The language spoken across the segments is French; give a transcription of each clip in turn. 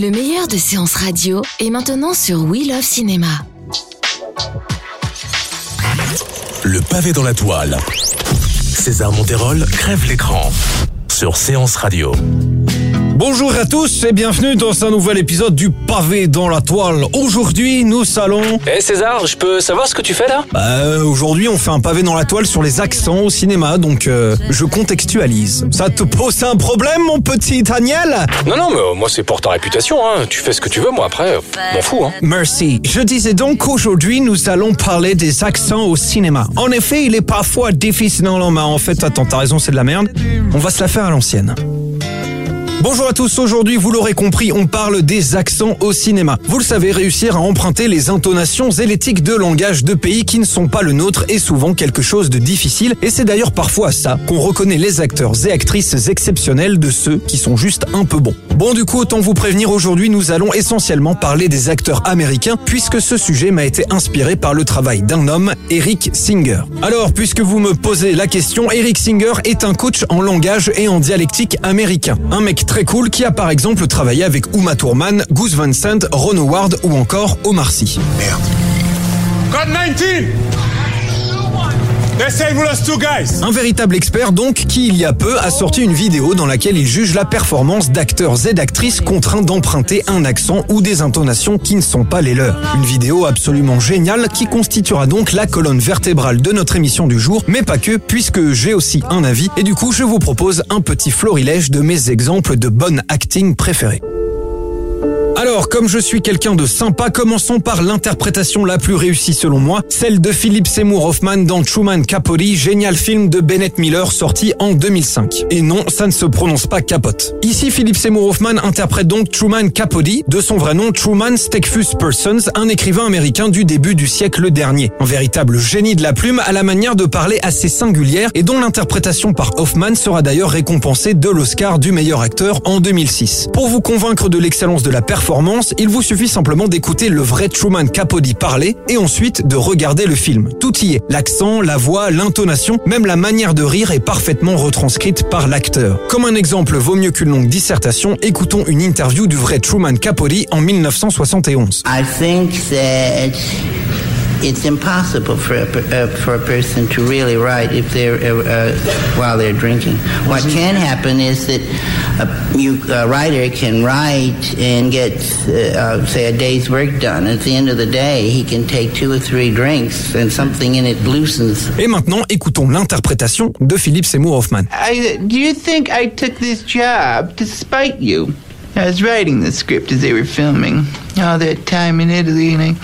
Le meilleur de séances radio est maintenant sur We Love Cinéma. Le pavé dans la toile. César Monterol crève l'écran sur Séance Radio. Bonjour à tous et bienvenue dans un nouvel épisode du pavé dans la toile. Aujourd'hui, nous allons... Eh César, je peux savoir ce que tu fais là? Bah, aujourd'hui, on fait un pavé dans la toile sur les accents au cinéma, donc euh, je contextualise. Ça te pose un problème, mon petit Daniel? Non, non, mais euh, moi c'est pour ta réputation, hein. Tu fais ce que tu veux, moi après, m'en fous, hein. Merci. Je disais donc qu'aujourd'hui, nous allons parler des accents au cinéma. En effet, il est parfois difficile... Non, non, mais en fait, attends, t'as raison, c'est de la merde. On va se la faire à l'ancienne. Bonjour à tous, aujourd'hui vous l'aurez compris, on parle des accents au cinéma. Vous le savez, réussir à emprunter les intonations et l'éthique de langage de pays qui ne sont pas le nôtre est souvent quelque chose de difficile et c'est d'ailleurs parfois à ça qu'on reconnaît les acteurs et actrices exceptionnels de ceux qui sont juste un peu bons. Bon du coup, autant vous prévenir, aujourd'hui nous allons essentiellement parler des acteurs américains puisque ce sujet m'a été inspiré par le travail d'un homme, Eric Singer. Alors, puisque vous me posez la question, Eric Singer est un coach en langage et en dialectique américain. Un mec très cool qui a par exemple travaillé avec Uma Thurman, Goose Van Sant, Ron Howard ou encore Omar Sy. Got 19! Un véritable expert donc qui il y a peu a sorti une vidéo dans laquelle il juge la performance d'acteurs et d'actrices contraints d'emprunter un accent ou des intonations qui ne sont pas les leurs. Une vidéo absolument géniale qui constituera donc la colonne vertébrale de notre émission du jour, mais pas que puisque j'ai aussi un avis et du coup je vous propose un petit florilège de mes exemples de bon acting préférés. Alors, comme je suis quelqu'un de sympa, commençons par l'interprétation la plus réussie selon moi, celle de Philip Seymour Hoffman dans Truman Capote, génial film de Bennett Miller sorti en 2005. Et non, ça ne se prononce pas capote. Ici, Philip Seymour Hoffman interprète donc Truman Capote, de son vrai nom Truman Steakfus Persons, un écrivain américain du début du siècle dernier. Un véritable génie de la plume à la manière de parler assez singulière et dont l'interprétation par Hoffman sera d'ailleurs récompensée de l'Oscar du meilleur acteur en 2006. Pour vous convaincre de l'excellence de la performance, il vous suffit simplement d'écouter le vrai Truman Capote parler et ensuite de regarder le film. Tout y est. L'accent, la voix, l'intonation, même la manière de rire est parfaitement retranscrite par l'acteur. Comme un exemple vaut mieux qu'une longue dissertation, écoutons une interview du vrai Truman Capote en 1971. I think that it's impossible for a, uh, for a person to really write if they're uh, uh, while they're drinking. What can happen is that a, you, a writer can write and get, uh, uh, say, a day's work done. At the end of the day, he can take two or three drinks, and something in it loosens. Et maintenant, écoutons l'interprétation de Philip Seymour Hoffman. I, do you think I took this job to spite you? I was writing the script as they were filming all that time in Italy, and I,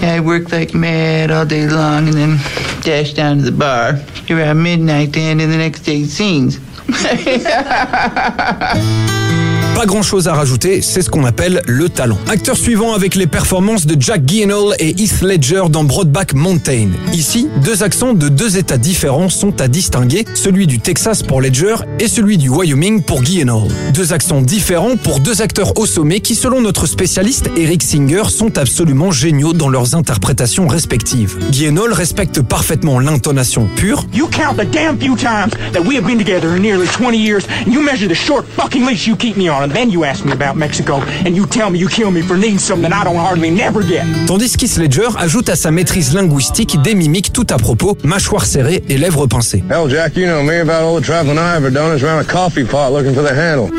I worked like mad all day long, and then dashed down to the bar around midnight to end in the next day's scenes. Pas grand chose à rajouter, c'est ce qu'on appelle le talent. Acteur suivant avec les performances de Jack Gyllenhaal et Heath Ledger dans Broadback Mountain. Ici, deux accents de deux états différents sont à distinguer, celui du Texas pour Ledger et celui du Wyoming pour Gyllenhaal. Deux accents différents pour deux acteurs au sommet qui, selon notre spécialiste Eric Singer, sont absolument géniaux dans leurs interprétations respectives. Gyllenhaal respecte parfaitement l'intonation pure, You count the damn few times that we have been together in nearly 20 years, and you measure the short fucking leash you keep me on, and then you ask me about Mexico, and you tell me you kill me for needing something that I don't hardly never get. Tandis qu'Heath Ledger ajoute à sa maîtrise linguistique des mimiques tout à propos, mâchoire serrée et lèvres pincées. Hell, Jack, you know me about all the traveling I ever done is around a coffee pot looking for the handle.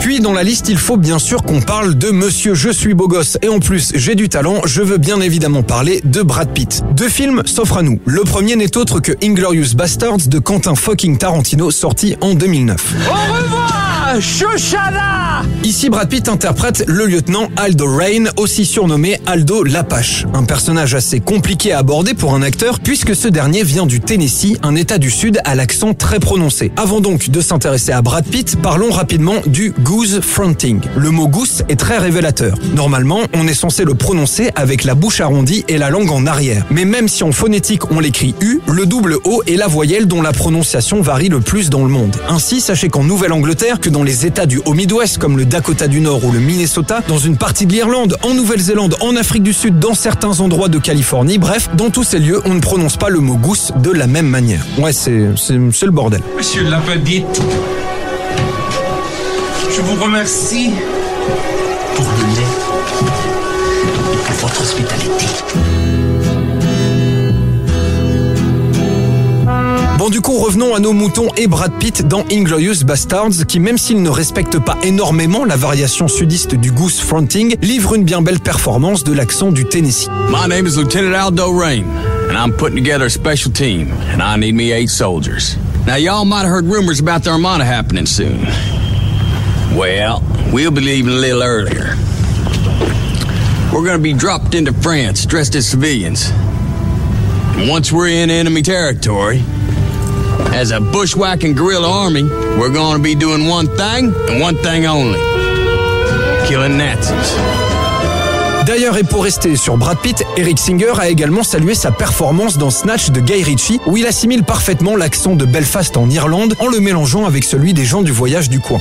Puis dans la liste, il faut bien sûr qu'on parle de Monsieur Je suis beau gosse et en plus j'ai du talent, je veux bien évidemment parler de Brad Pitt. Deux films s'offrent à nous. Le premier n'est autre que Inglorious Bastards de Quentin fucking Tarantino sorti en 2009. Au revoir, Ici, Brad Pitt interprète le lieutenant Aldo Rain, aussi surnommé Aldo l'Apache. Un personnage assez compliqué à aborder pour un acteur, puisque ce dernier vient du Tennessee, un état du sud à l'accent très prononcé. Avant donc de s'intéresser à Brad Pitt, parlons rapidement du goose fronting. Le mot goose est très révélateur. Normalement, on est censé le prononcer avec la bouche arrondie et la langue en arrière. Mais même si en phonétique on l'écrit U, le double O est la voyelle dont la prononciation varie le plus dans le monde. Ainsi, sachez qu'en Nouvelle-Angleterre, que dans les États du Haut-Midwest comme le Dakota du Nord ou le Minnesota, dans une partie de l'Irlande, en Nouvelle-Zélande, en Afrique du Sud, dans certains endroits de Californie, bref, dans tous ces lieux, on ne prononce pas le mot goose de la même manière. Ouais, c'est c'est c'est le bordel. Monsieur Lapedite, je vous remercie Du coup revenons à nos moutons et Brad Pitt dans Inglorious Bastards qui même s'il ne respecte pas énormément la variation sudiste du goose fronting, livre une bien belle performance de l'accent du Tennessee. My name is Lieutenant Aldo Rain, and I'm putting together a special team, and I need me eight soldiers. Now, y'all might have heard rumors about the Armada happening soon. Well, we'll be leaving a little earlier. We're gonna be dropped into France dressed as civilians. And once we're in enemy territory, as a bushwhacking guerrilla army, we're gonna be doing one thing and one thing only. Killing Nazis. D'ailleurs, et pour rester sur Brad Pitt, Eric Singer a également salué sa performance dans Snatch de Guy Ritchie, où il assimile parfaitement l'accent de Belfast en Irlande en le mélangeant avec celui des gens du voyage du coin.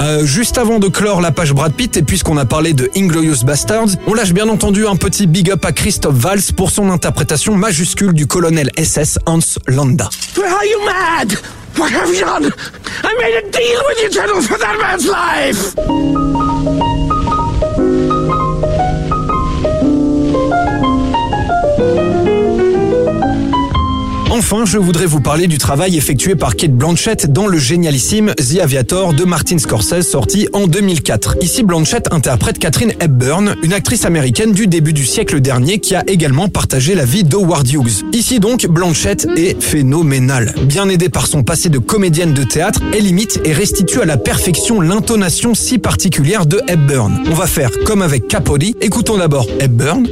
Euh, juste avant de clore la page Brad Pitt, et puisqu'on a parlé de Inglorious Bastards, on lâche bien entendu un petit big up à Christophe Valls pour son interprétation majuscule du colonel SS Hans Landa. Are you mad? What have you done? I made a deal with you, General, for that man's life! Enfin, je voudrais vous parler du travail effectué par Kate Blanchett dans le génialissime The Aviator de Martin Scorsese sorti en 2004. Ici, Blanchett interprète Catherine Hepburn, une actrice américaine du début du siècle dernier qui a également partagé la vie d'Howard Hughes. Ici donc, Blanchett est phénoménale. Bien aidée par son passé de comédienne de théâtre, elle imite et restitue à la perfection l'intonation si particulière de Hepburn. On va faire comme avec Capote. Écoutons d'abord Hepburn.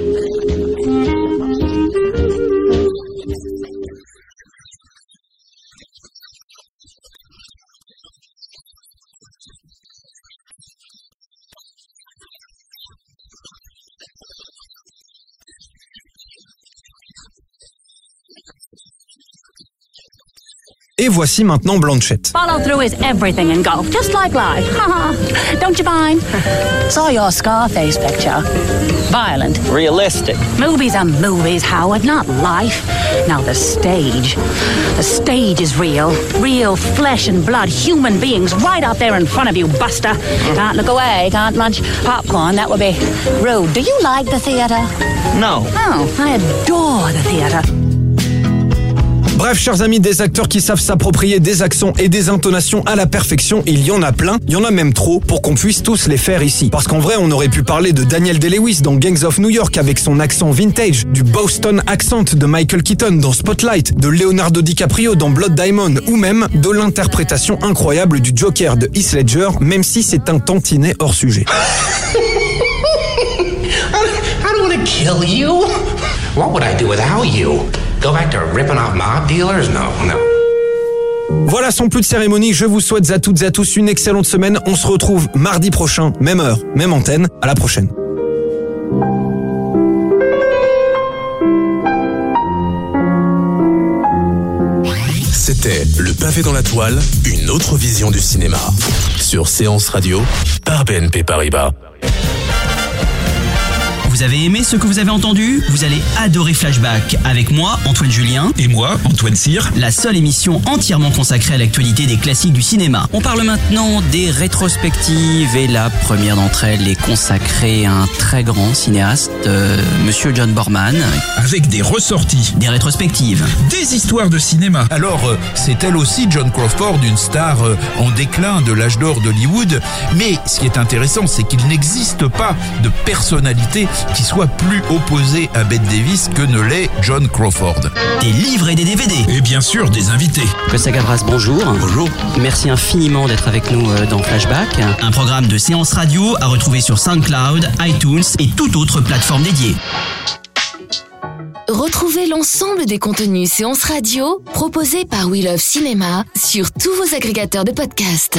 Et voici maintenant Blanchett. Follow through is everything in golf, just like life. Don't you mind? Saw your Scarface picture. Violent. Realistic. Movies are movies, Howard, not life. Now the stage. The stage is real. Real flesh and blood, human beings right out there in front of you, Buster. Can't look away, can't munch popcorn. That would be rude. Do you like the theater? No. Oh, I adore the theater. Bref, chers amis, des acteurs qui savent s'approprier des accents et des intonations à la perfection, il y en a plein, il y en a même trop pour qu'on puisse tous les faire ici. Parce qu'en vrai, on aurait pu parler de Daniel Day-Lewis dans Gangs of New York avec son accent vintage, du Boston accent de Michael Keaton dans Spotlight, de Leonardo DiCaprio dans Blood Diamond, ou même de l'interprétation incroyable du Joker de Heath Ledger, même si c'est un tantinet hors sujet. I don't kill you. What would I do without you? Go back to ripping off mob dealers? No, no. Voilà, sans plus de cérémonie, je vous souhaite à toutes et à tous une excellente semaine. On se retrouve mardi prochain, même heure, même antenne. À la prochaine. C'était Le pavé dans la toile, une autre vision du cinéma. Sur Séance Radio, par BNP Paribas. Vous avez aimé ce que vous avez entendu? Vous allez adorer Flashback avec moi, Antoine Julien. Et moi, Antoine Cyr. La seule émission entièrement consacrée à l'actualité des classiques du cinéma. On parle maintenant des rétrospectives et la première d'entre elles est consacrée à un très grand cinéaste, euh, Monsieur John Borman. Avec des ressorties. Des rétrospectives. Des histoires de cinéma. Alors, euh, c'est elle aussi, John Crawford, une star euh, en déclin de l'âge d'or d'Hollywood. Mais ce qui est intéressant, c'est qu'il n'existe pas de personnalité qui soit plus opposé à Bette Davis que ne l'est John Crawford. Des livres et des DVD. Et bien sûr, des invités. Costa Gavras, bonjour. Bonjour. Merci infiniment d'être avec nous euh, dans Flashback. Un programme de séance radio à retrouver sur SoundCloud, iTunes et toute autre plateforme dédiée. Retrouvez l'ensemble des contenus séances radio proposés par We Love Cinéma sur tous vos agrégateurs de podcasts.